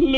And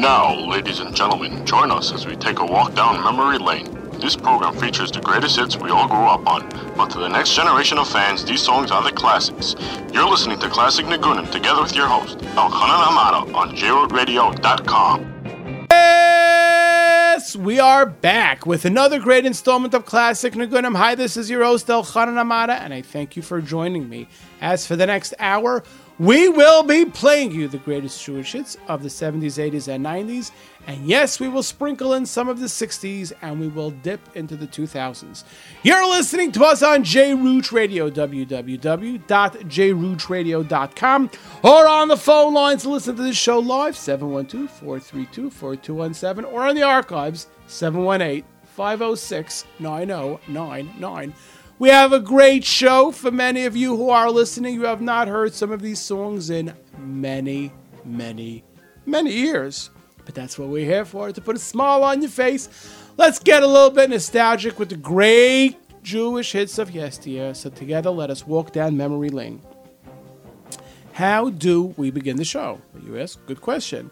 now, ladies and gentlemen, join us as we take a walk down memory lane. This program features the greatest hits we all grew up on, but to the next generation of fans, these songs are the classics. You're listening to Classic Nagunim together with your host, Elchanan Hamada, on JRootRadio.com. Yes, we are back with another great installment of Classic Nagunim. Hi, this is your host, Elchanan Hamada, and I thank you for joining me. As for the next hour, we will be playing you the greatest Jewish hits of the 70s, 80s, and 90s. And yes, we will sprinkle in some of the 60s and we will dip into the 2000s. You're listening to us on JRoots Radio, www.jrootsradio.com, or on the phone lines to listen to this show live, 712 432 4217, or on the archives, 718 506 9099. We have a great show for many of you who are listening. You have not heard some of these songs in many, many, many years. But that's what we're here for to put a smile on your face. Let's get a little bit nostalgic with the great Jewish hits of yesteryear. So, together, let us walk down memory lane. How do we begin the show? You ask? Good question.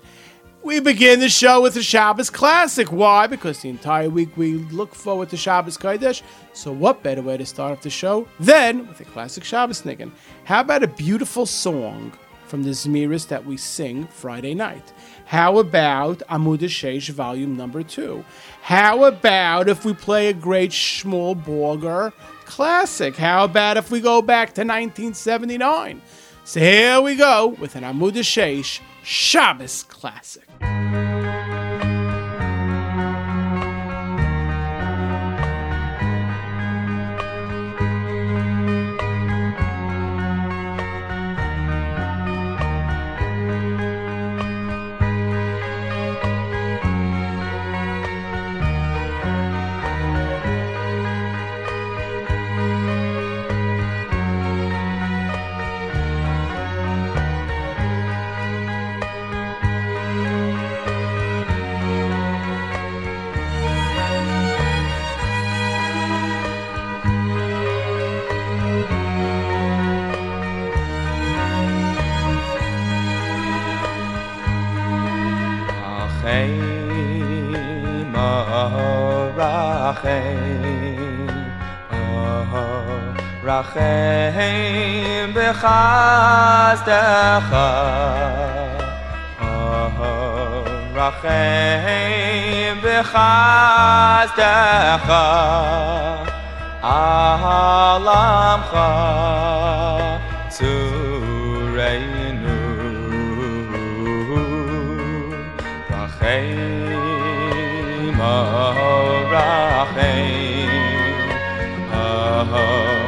We begin the show with a Shabbos classic. Why? Because the entire week we look forward to Shabbos Kodesh. So, what better way to start off the show than with a classic Shabbos niggin? How about a beautiful song from the Zmiris that we sing Friday night? How about Amud Sheish Volume Number Two? How about if we play a great Shmuel Borger classic? How about if we go back to 1979? So here we go with an Amud Sheish Shabbos classic. בחסדך רחם בחסדך על עמך צורנו רחם רחם רחם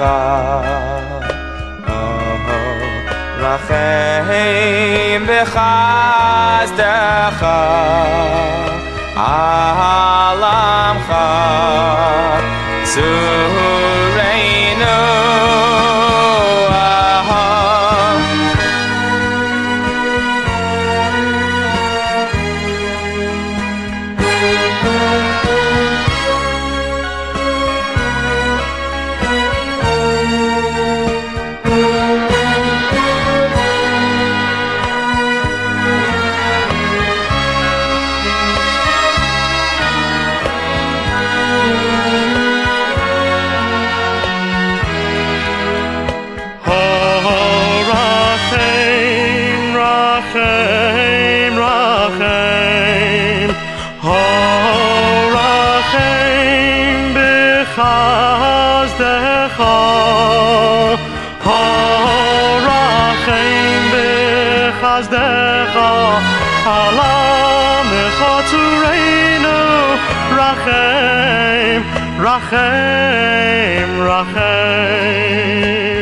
אַה רחם בחסדך b'chazdecha. Alam echotureinu. Rachem, Rachem, Rachem.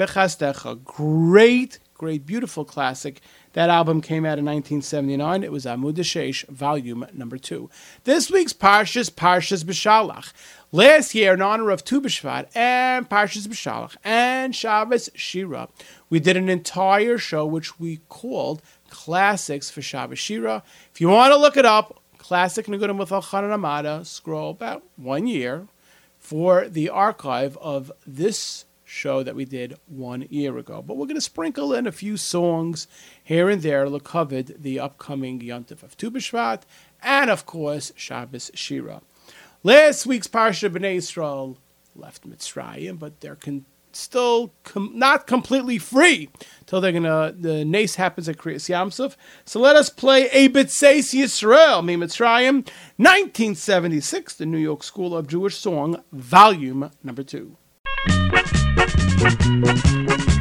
Bechazdecha. Great, great, beautiful classic. That album came out in 1979. It was Amud Sheish, volume number two. This week's Parshas, Parshas B'Shalach. Last year, in honor of Tu B'Shvat and Parshas B'Shalach and Shabbos Shira, we did an entire show which we called Classics for Shabbos Shira. If you want to look it up, Classic Nagunim with Al Amada, scroll about one year for the archive of this show that we did one year ago. But we're going to sprinkle in a few songs here and there to cover the upcoming Yontif of Tu B'Shvat and, of course, Shabbos Shira. Last week's Parsha B'nai Yisrael left Mitzrayim, but they're con- still com- not completely free till they're gonna the nace happens at Kriyas Yamsuf. So let us play a B'tseis Yisrael, Mi Mitzrayim, 1976, the New York School of Jewish Song, volume number two. Thank you.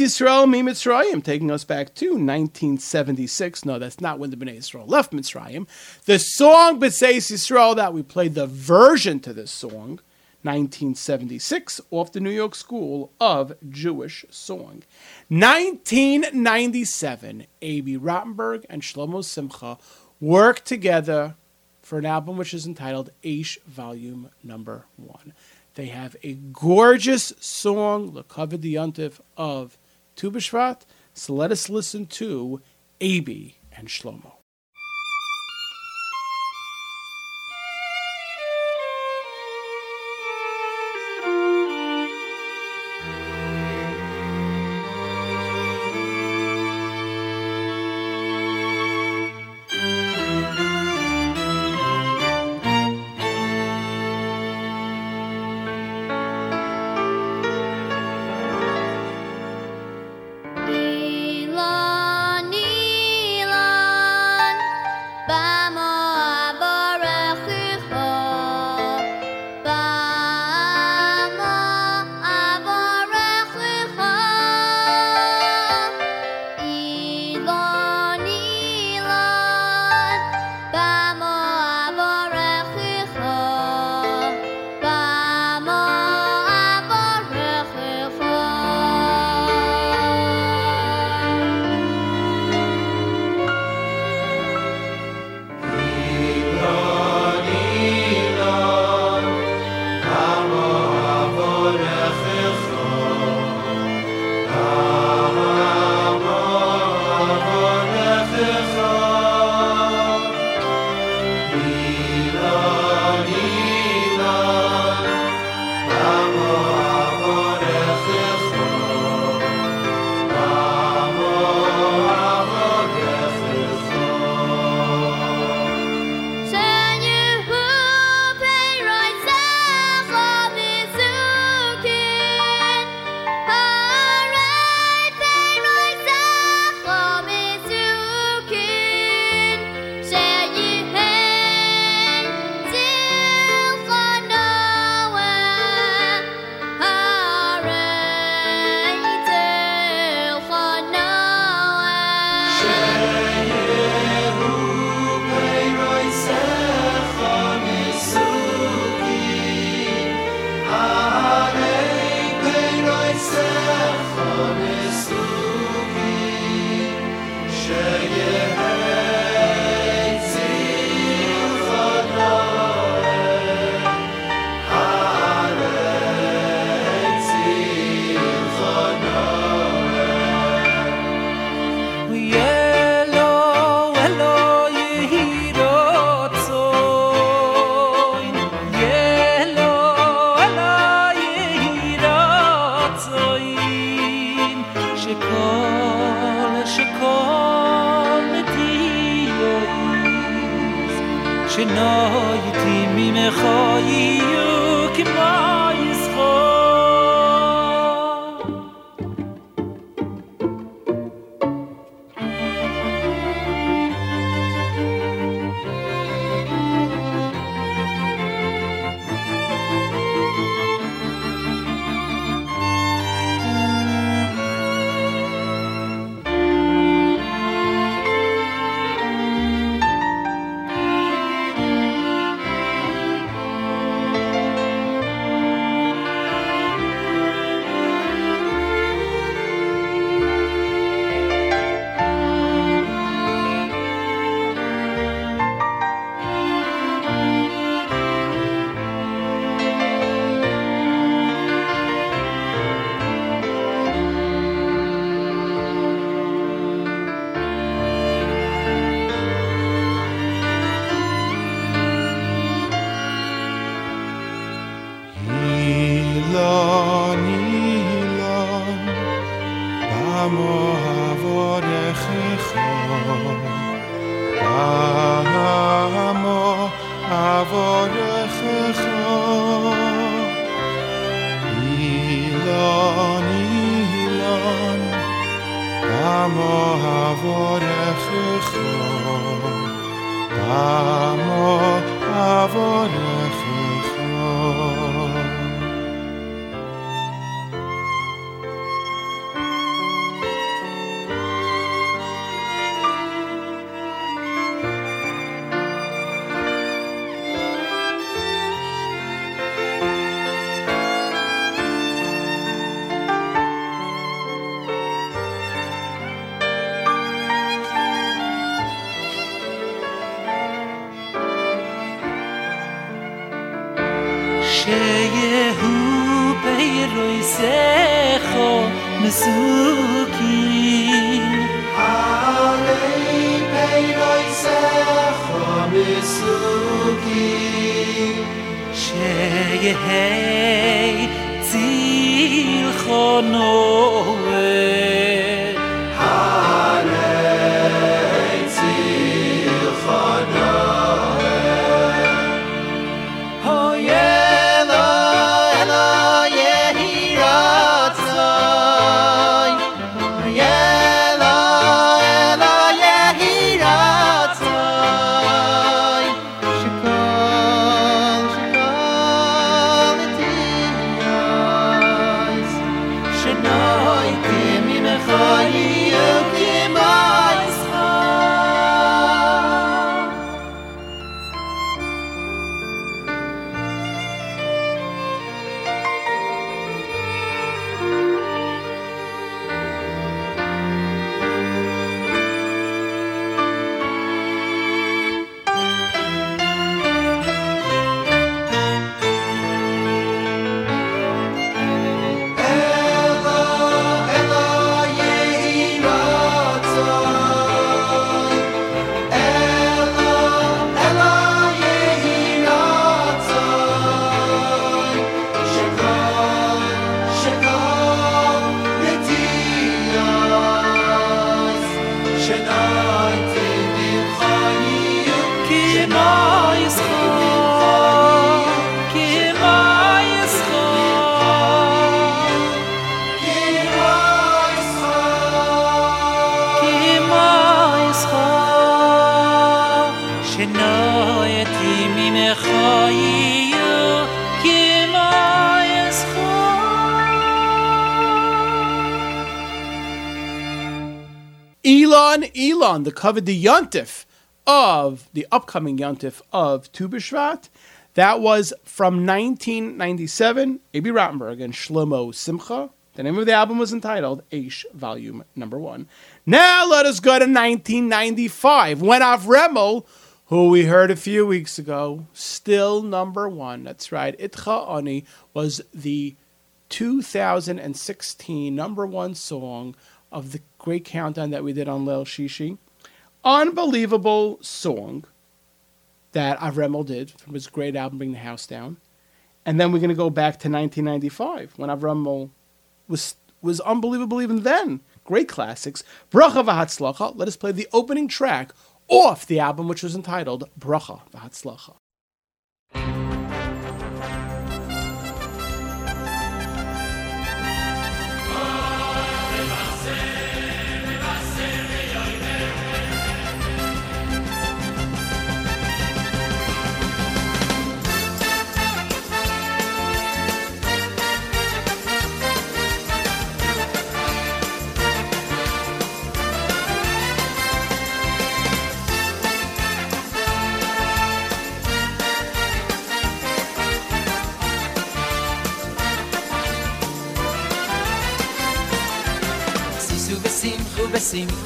B'tzeis Yisrael Mi Mitzrayim, taking us back to 1976. No, that's not when the Bnei Yisrael left Mitzrayim. The song B'tzeis Yisrael that we played the version to this song, 1976, off the New York School of Jewish Song. 1997, A.B. Rottenberg and Shlomo Simcha worked together for an album which is entitled Aish Volume Number One. They have a gorgeous song, Lekavod Yontif of Tu B'Shvat. So let us listen to Abi and Shlomo. The covered the Yontif of the upcoming Yontif of Tu B'Shvat. That was from 1997, A.B. Rottenberg and Shlomo Simcha. The name of the album was entitled Aish, Volume Number One. Now let us go to 1995 when Avremel, who we heard a few weeks ago, still number one. That's right. Itcha Ani was the 2016 number one song of the great countdown that we did on Leil Shishi. Unbelievable song that Avremel did from his great album Bring the House Down. And then we're going to go back to 1995 when Avremel was was unbelievable even then. Great classics. Bracha v'hatzlacha. Let us play the opening track off the album which was entitled Bracha v'hatzlacha.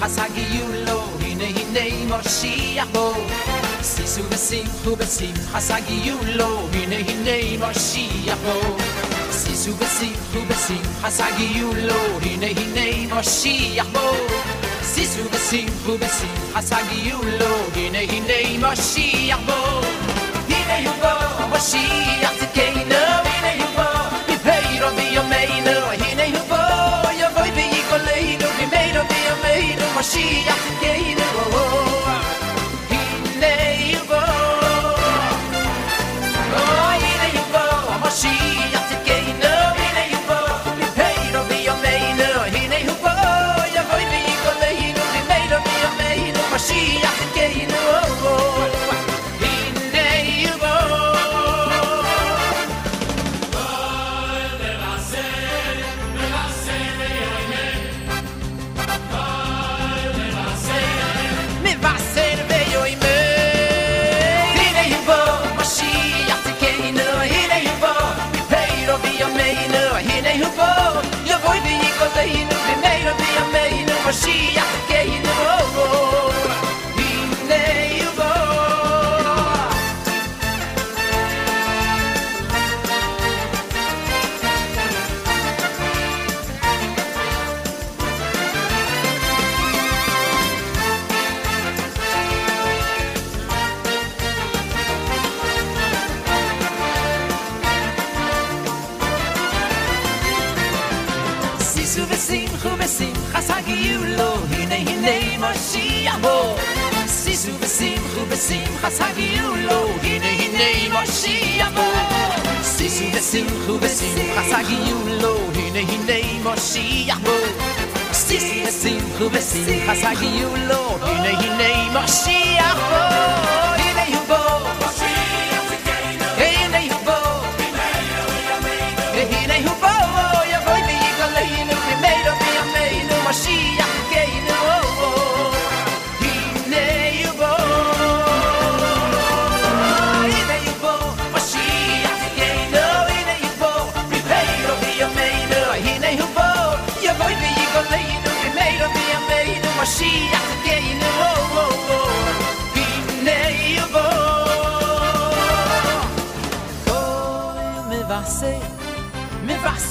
Besimcha sagiyulo Hine hine Moshiach bo Sisu besimchu besimcha sagiyulo Hine hine Moshiach bo Sisu besimchu besimcha sagiyulo Hine hine Moshiach bo Sisu besimchu besimcha sagiyulo Hine hine Moshiach bo Hine hu bo tzidkeinu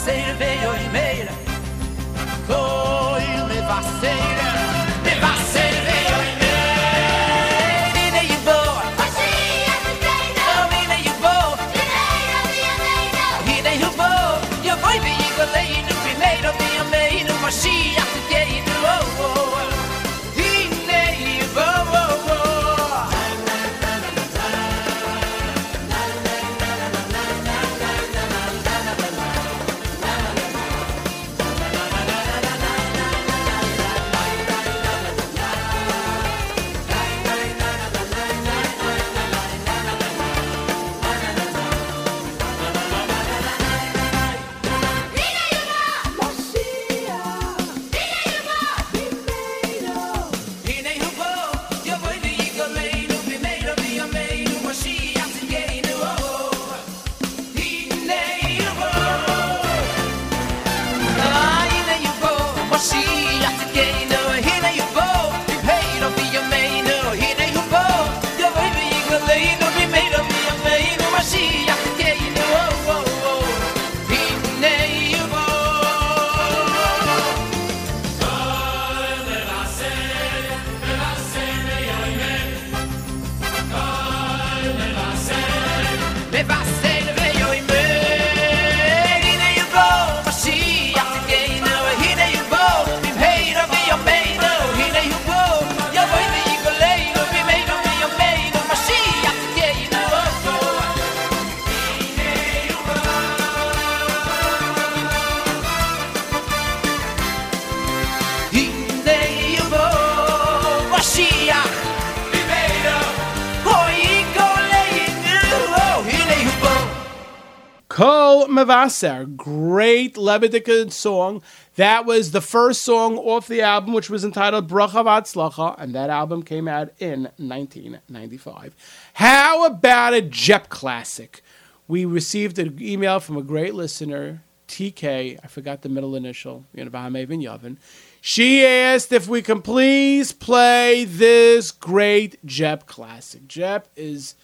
say to be Kol great Lebedika song. That was the first song off the album, which was entitled Bracha Vatzlacha, and that album came out in 1995. How about a Jep classic? We received an email from a great listener, TK, I forgot the middle initial. She asked if we can please play this great Jep classic. Jep is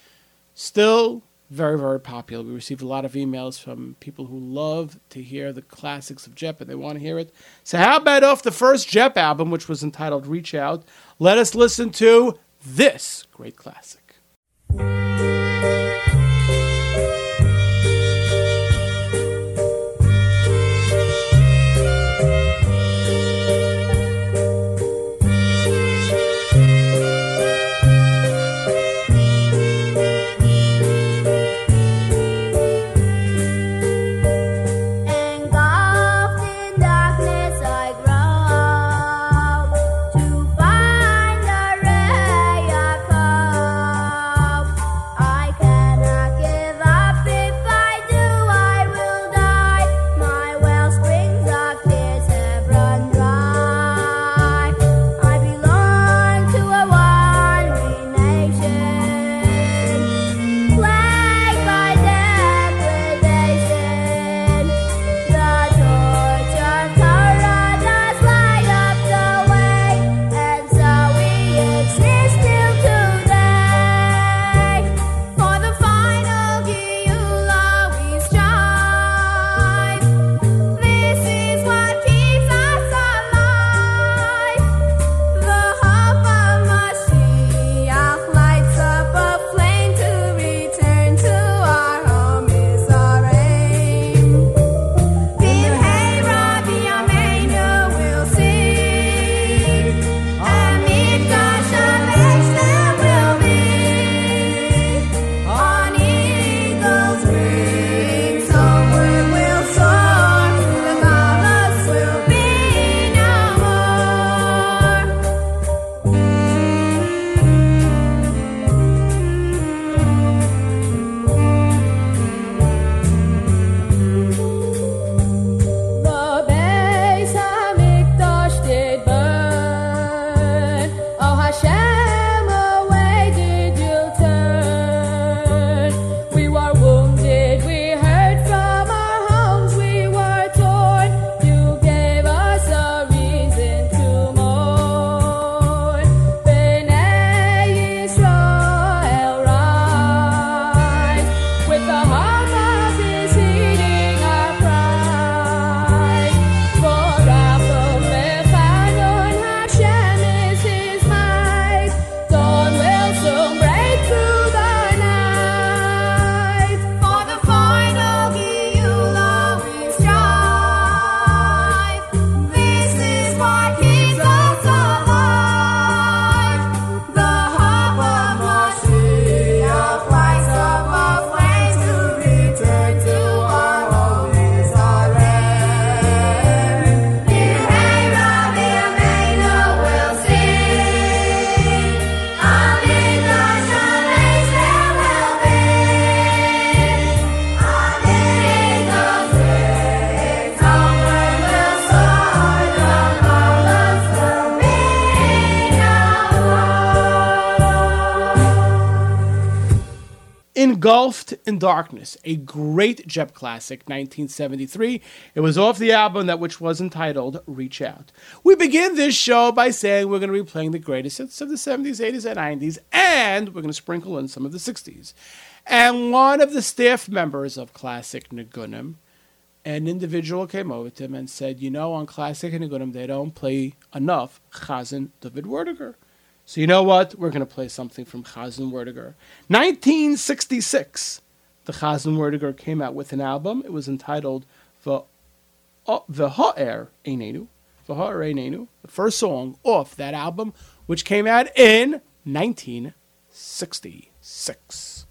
still very, very popular. We received a lot of emails from people who love to hear the classics of Jep and they want to hear it. So, how about off the first Jep album, which was entitled Reach Out? Let us listen to this great classic. In Darkness, a great Jep classic, 1973. It was off the album that which was entitled Reach Out. We begin this show by saying we're going to be playing the greatest hits of the 70s, 80s, and 90s, and we're going to sprinkle in some of the 60s. And one of the staff members of Classic Nagunim, an individual came over to him and said, You know, on Classic Nagunim, they don't play enough Chazan David Werdyger. So you know what? We're going to play something from Chazan Werdyger. 1966, the Chazan Werdyger came out with an album. It was entitled the Ha'er the Ha'er Einenu, the first song off that album, which came out in 1966.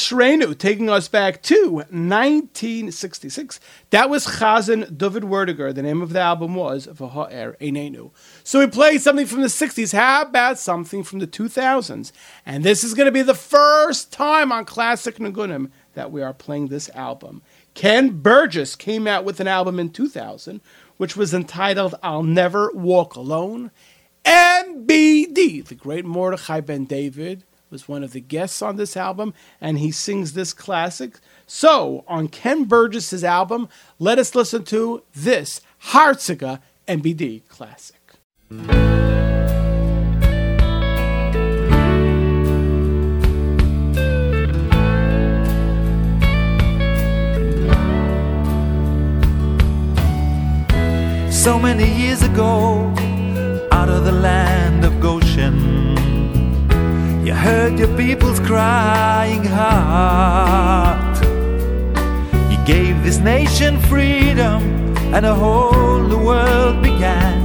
Yapa. Ashreinu, taking us back to 1966. That was Chazan David Werdyger. The name of the album was V'ha'er Einenu. So we played something from the 60s. How about something from the 2000s? And this is going to be the first time on Classic Nagunim that we are playing this album. Ken Burgess came out with an album in 2000, which was entitled I'll Never Walk Alone. MBD, the great Mordechai Ben David, was one of the guests on this album, and he sings this classic. So, on Ken Burgess's album, let us listen to this Hartziga MBD classic. So many years ago, out of the land of Goshen, you heard your people's crying heart. You gave this nation freedom, and a whole new world began.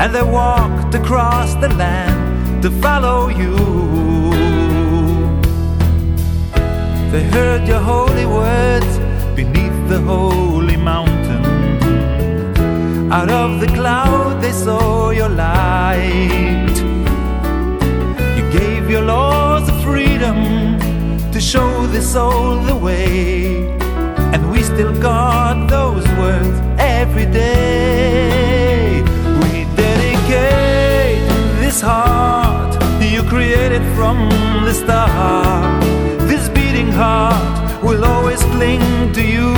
And they walked across the land to follow you. They heard your holy words beneath the holy mountain. Out of the cloud they saw your light. Laws of freedom to show this soul the way. And we still got those words every day. We dedicate this heart you created from the start. This beating heart will always cling to you.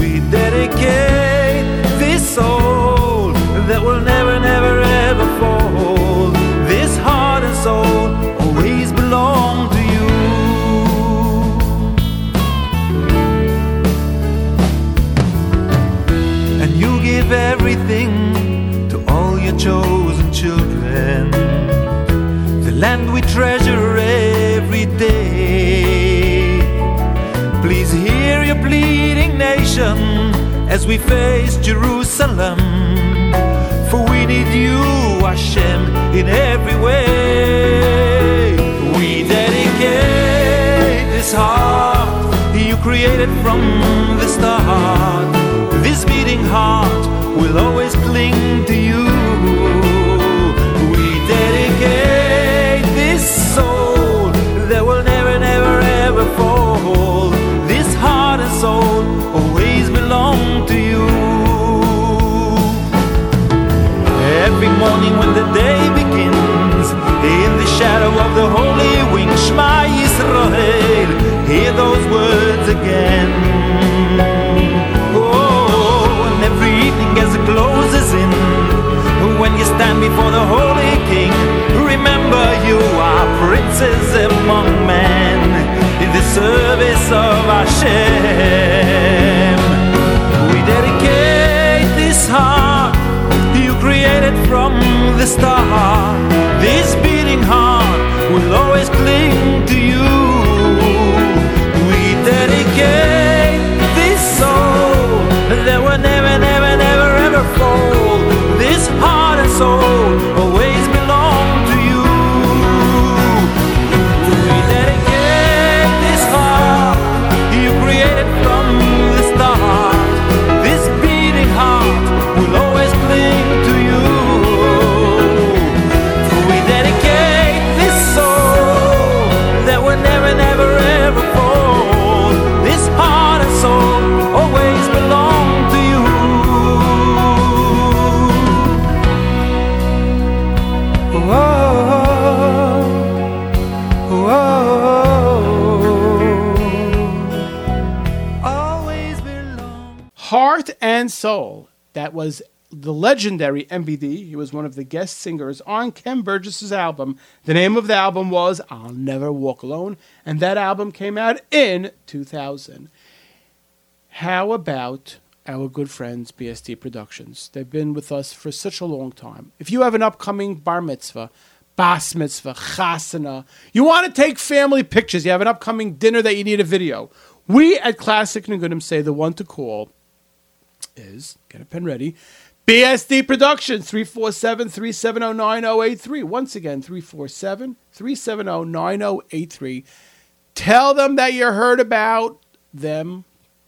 We dedicate this soul that will never, treasure every day. Please hear your pleading nation as we face Jerusalem. For we need you, Hashem, in every way. We dedicate this heart you created from the start. This beating heart will always cling to you. Day begins, in the shadow of the holy wing, Shema Yisrael, hear those words again. Oh, and every evening as it closes in, when you stand before the holy king, remember you are princes among men in the service of Hashem. The star. This beating heart will always cling Soul. That was the legendary MBD. He was one of the guest singers on Ken Burgess's album. The name of the album was I'll Never Walk Alone, and that album came out in 2000. How about our good friends BSD Productions? They've been with us for such a long time. If you have an upcoming bar mitzvah, bas mitzvah, chasana, you want to take family pictures, you have an upcoming dinner that you need a video, we at Classic Nagunim say the one to call is get a pen ready. BSD Productions 347 370 9083. Once again, 347 370 9083. Tell them that you heard about them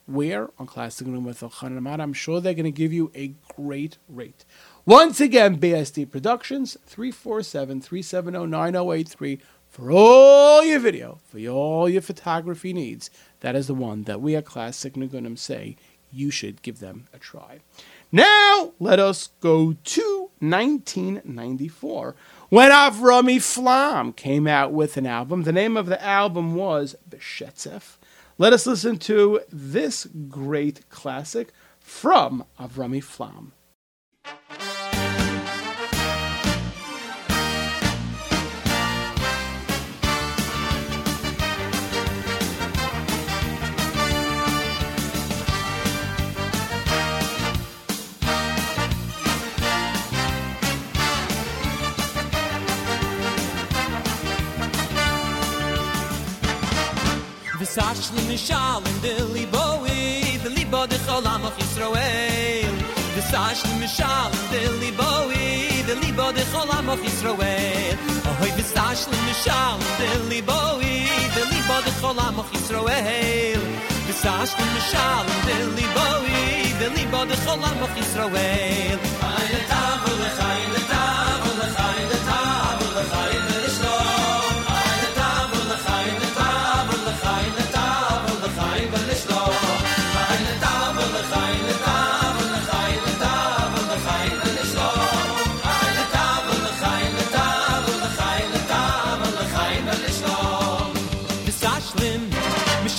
where on Classic Room with Elchanan. I'm sure they're going to give you a great rate. Once again, BSD Productions 347 370 9083 for all your video, for all your photography needs. That is the one that we at Classic Nagunim say you should give them a try. Now, let us go to 1994 when Avrami Flam came out with an album. The name of the album was Beshetzef. Let us listen to this great classic from Avrami Flam. V'sashli mishal in the liboi, the libo de cholam of Yisroel. V'sashli mishal in the liboi, the libo de cholam of Yisroel. Ahoy v'sashli mishal in the liboi, the libo de cholam of Yisroel. V'sashli mishal in the liboi, the libo de cholam of Yisroel. Ay letav u'lechai letav u'lechai letav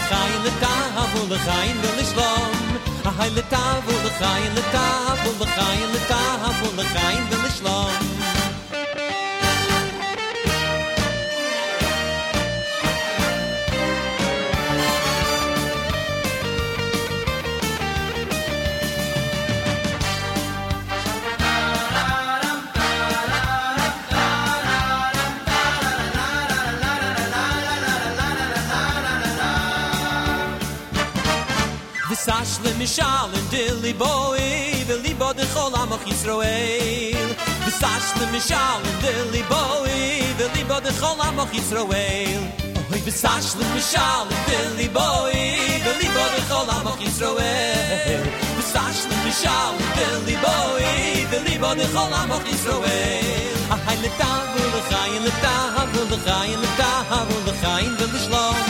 der Gai in der Tafel, der Gai in der Islam. Ach, heil Tafel, der Gai Tafel, der Gai Tafel, der Gai in. sash le mishal in dilly boy the libo de khola mo khisroel sash le mishal in dilly boy the libo de khola mo khisroel Oy be sash le mishal in dilly boy the libo de khola mo khisroel the sash le mishal in dilly boy the libo de khola mo khisroel a hayle tag le khayle le vil le tag le khayle le vil khayle tag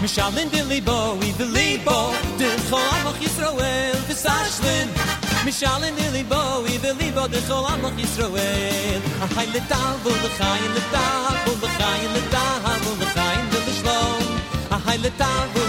Mishalin dilibo, we believe bo, de cholam. Mishalin dilibo, we believe bo, de cholam och Yisroel. Achay letal, vol lechayin letal, vol lechayin letal, vol lechayin vol lechayin vol lechayin vol lechayin vol lechayin vol lechayin vol lechayin vol lechayin vol lechayin vol lechayin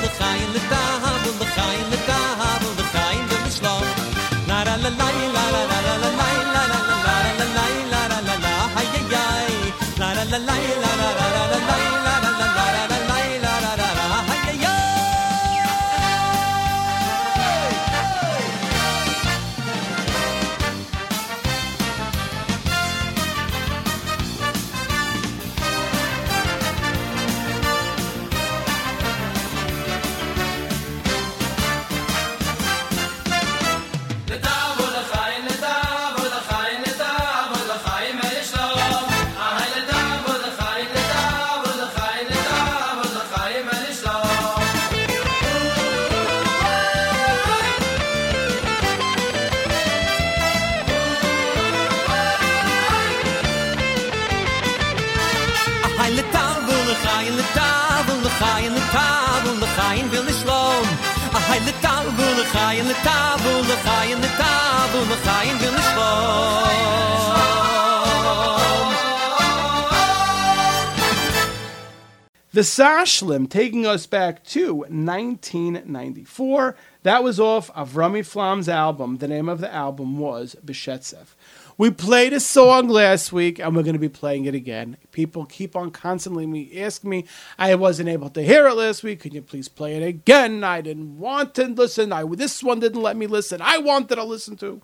The Sashlim taking us back to 1994. That was off Avrami Flam's album. The name of the album was Beshetzef. We played a song last week and we're going to be playing it again. People keep on constantly me ask me, I wasn't able to hear it last week. Can you please play it again? I didn't want to listen. I this one didn't let me listen. I wanted to listen to.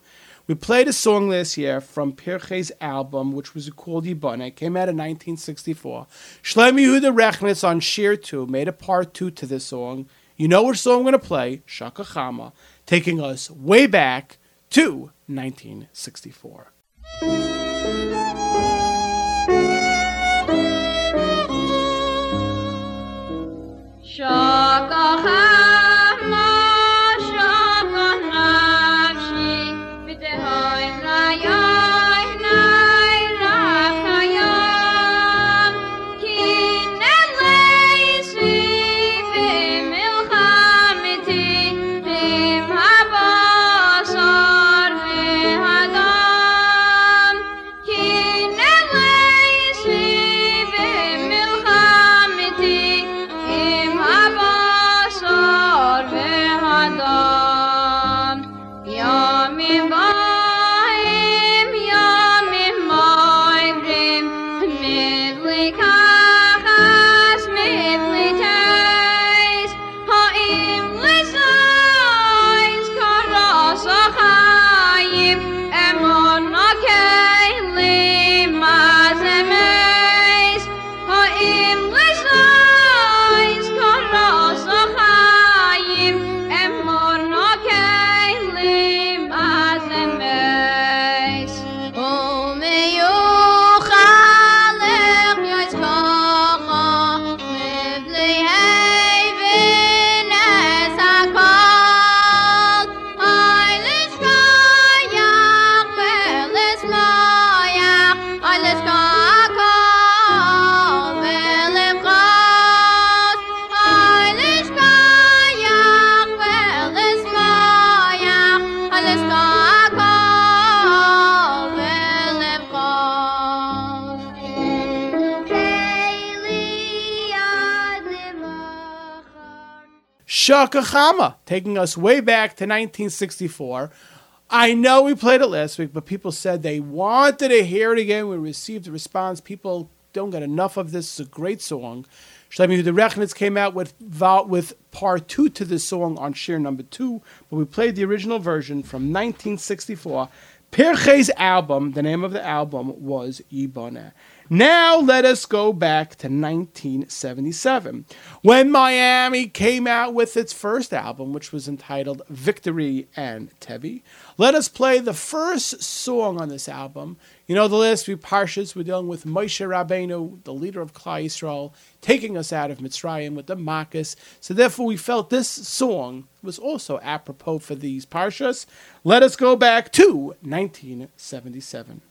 We played a song last year from Pirchei's album, which was called Yibana. It came out in 1964. Shlomo Yehuda Rechnitz on Sheer 2 made a part 2 to this song. You know which song I'm going to play, Shaka Chama, taking us way back to 1964. Shakahama, Shaka Chama, taking us way back to 1964. I know we played it last week, but people said they wanted to hear it again. We received a response. People don't get enough of this. It's a great song. Shlomi Rechnitz came out with with part two to this song on sheer number two, but we played the original version from 1964. Pirchei's album, the name of the album was Ibana. Now let us go back to 1977 when Miami came out with its first album, which was entitled Victory and Tevi. Let us play the first song on this album. You know, the last few parshas we're dealing with Moshe Rabbeinu, the leader of Klal Yisrael, taking us out of Mitzrayim with the Makkas. So therefore, we felt this song was also apropos for these parshas. Let us go back to 1977.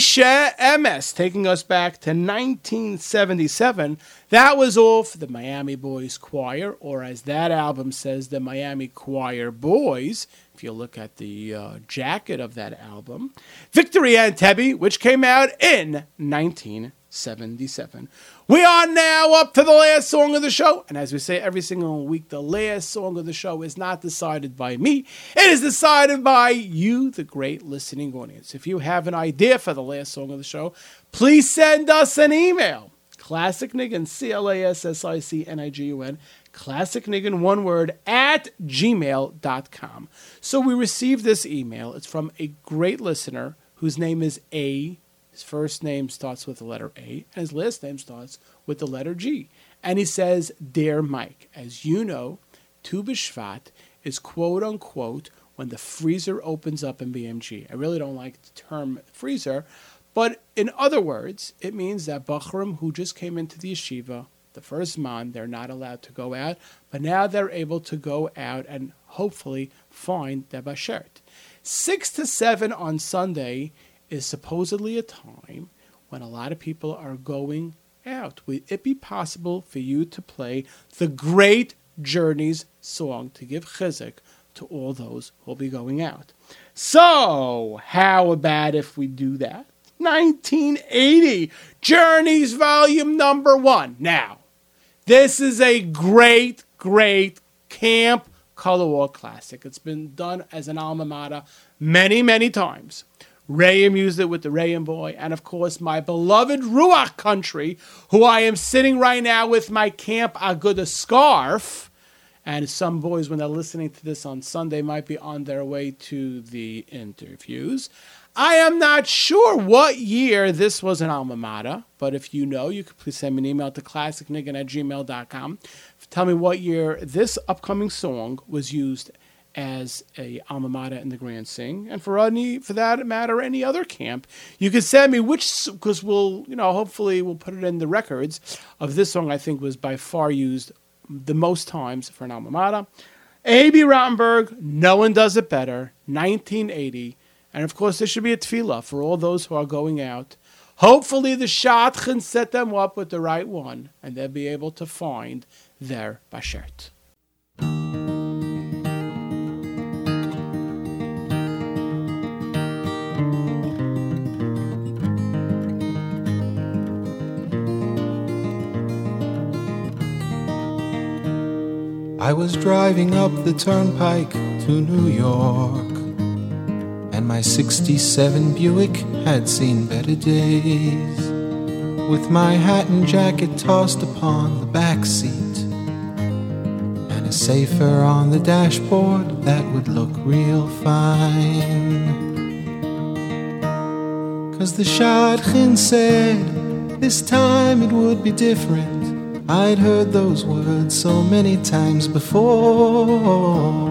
Emes, taking us back to 1977. That was all for the Miami Boys Choir, or as that album says, the Miami Choir Boys. If you look at the uh, jacket of that album, Victory and Tebby, which came out in 1977. We are now up to the last song of the show. And as we say every single week, the last song of the show is not decided by me. It is decided by you, the great listening audience. If you have an idea for the last song of the show, please send us an email. Classic Nigun, C L A S S I C N I G U N, Classic Nigun, one word, at gmail.com. So we received this email. It's from a great listener whose name is A his first name starts with the letter A, and his last name starts with the letter G. And he says, Dear Mike, as you know, Tu B'Shvat is quote unquote when the freezer opens up in BMG. I really don't like the term freezer, but in other words, it means that Bachurim who just came into the yeshiva The first month, they're not allowed to go out, but now they're able to go out and hopefully find the Bashert. 6 to 7 on Sunday is supposedly a time when a lot of people are going out. Would it be possible for you to play the Great Journeys song to give chizuk to all those who will be going out? So, how about if we do that? 1980 Journeys Volume Number One. Now, this is a great, great camp color war classic. It's been done as an alma mater many, many times. Rayam used it with the Rayam boy, and of course, my beloved Ruach country, who I am sitting right now with my Camp Aguda scarf. And some boys, when they're listening to this on Sunday, might be on their way to the interviews. I am not sure what year this was an alma mater, but if you know, you could please send me an email to classicnigun at gmail.com. Tell me what year this upcoming song was used as a alma mater in the Grand Sing, and for any, for that matter, any other camp, you can send me which because we'll, you know, hopefully we'll put it in the records of this song. I think was by far used the most times for an alma mater. Abie Rotenberg, no one does it better. 1980, and of course there should be a tefillah for all those who are going out. Hopefully the shadchan set them up with the right one, and they'll be able to find their bashert. I was driving up the turnpike to New York, and my 67 Buick had seen better days. With my hat and jacket tossed upon the back seat, and a sefer on the dashboard that would look real fine. Cause the Shadchan said this time it would be different. I'd heard those words so many times before.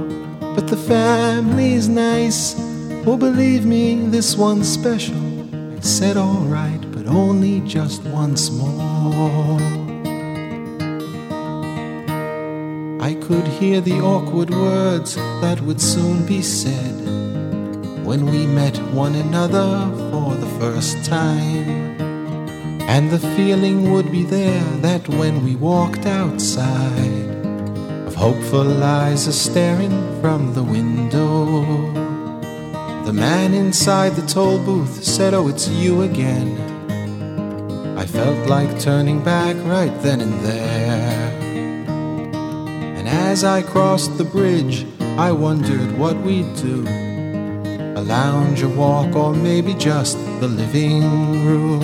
But the family's nice. Oh, believe me, this one's special. I said alright, but only just once more. I could hear the awkward words that would soon be said when we met one another for the first time. And the feeling would be there that when we walked outside, of hopeful eyes are staring from the window. The man inside the toll booth said, Oh, it's you again. I felt like turning back right then and there. And as I crossed the bridge, I wondered what we'd do. A lounge, a walk, or maybe just the living room.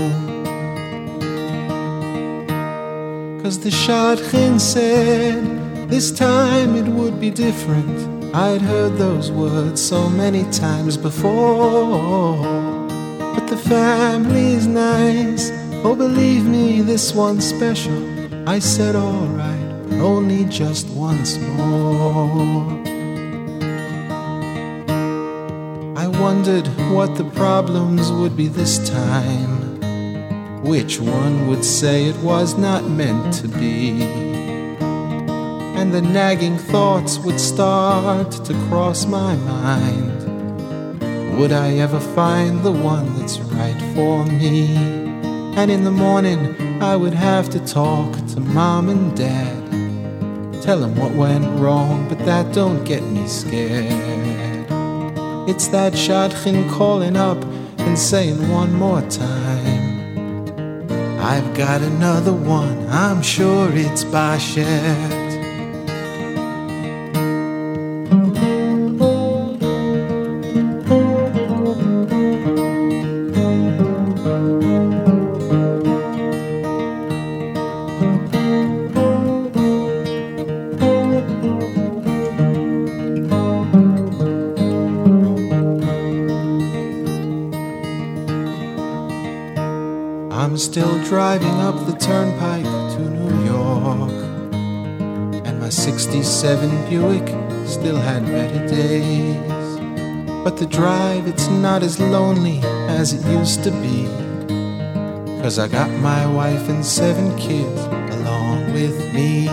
Cause the Shadchan said this time it would be different. I'd heard those words so many times before. But the family's nice. Oh, believe me, this one's special. I said, alright, only just once more. I wondered what the problems would be this time. Which one would say it was not meant to be? And the nagging thoughts would start to cross my mind. Would I ever find the one that's right for me? And in the morning, I would have to talk to mom and dad. Tell them what went wrong, but that don't get me scared. It's that Shadchan calling up and saying one more time. I've got another one, I'm sure it's by I'm Buick still had better days. But the drive, it's not as lonely as it used to be. Cause I got my wife and seven kids, along with me.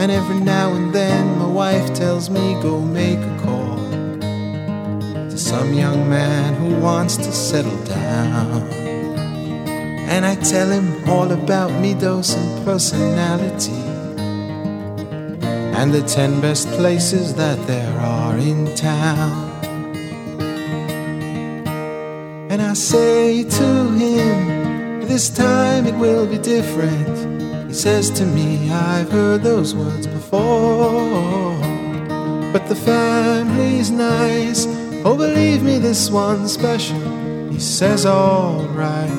And every now and then my wife tells me go make a call to some young man who wants to settle down. And I tell him all about middos and personality and the ten best places that there are in town. And I say to him, this time it will be different. He says to me, I've heard those words before. But the family's nice. Oh, believe me, this one's special. He says, alright.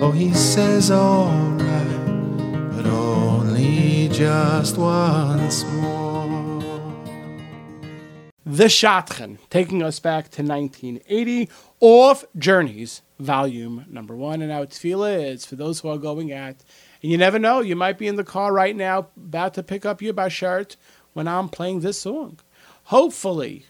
Oh, he says, alright. But only just once more. The Shadchan, taking us back to 1980, off Journeys, volume number one. And our tefillah is for those who are going at, and you never know, you might be in the car right now about to pick up your bashert when I'm playing this song. Hopefully,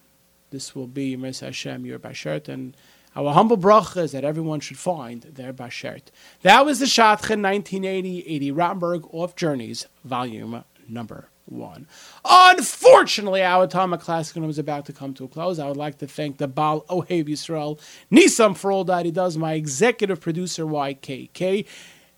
this will be Miss Hashem, your bashert, and our humble bracha is that everyone should find their bashert. That was the Shadchan 1980 Abie Rotenberg off Journeys, volume number one. Unfortunately, our Atomic Classic was about to come to a close. I would like to thank the Baal Ohev Yisrael, Nisam for all that he does, my executive producer YKK,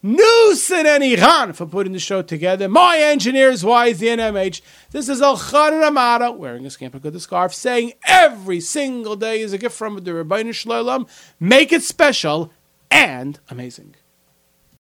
Nusin and Iran for putting the show together, my engineers YZNMH. This is Elchanan Hamada, wearing a Camp Aguda scarf, saying every single day is a gift from the Ribono Shel Olam. Make it special and amazing.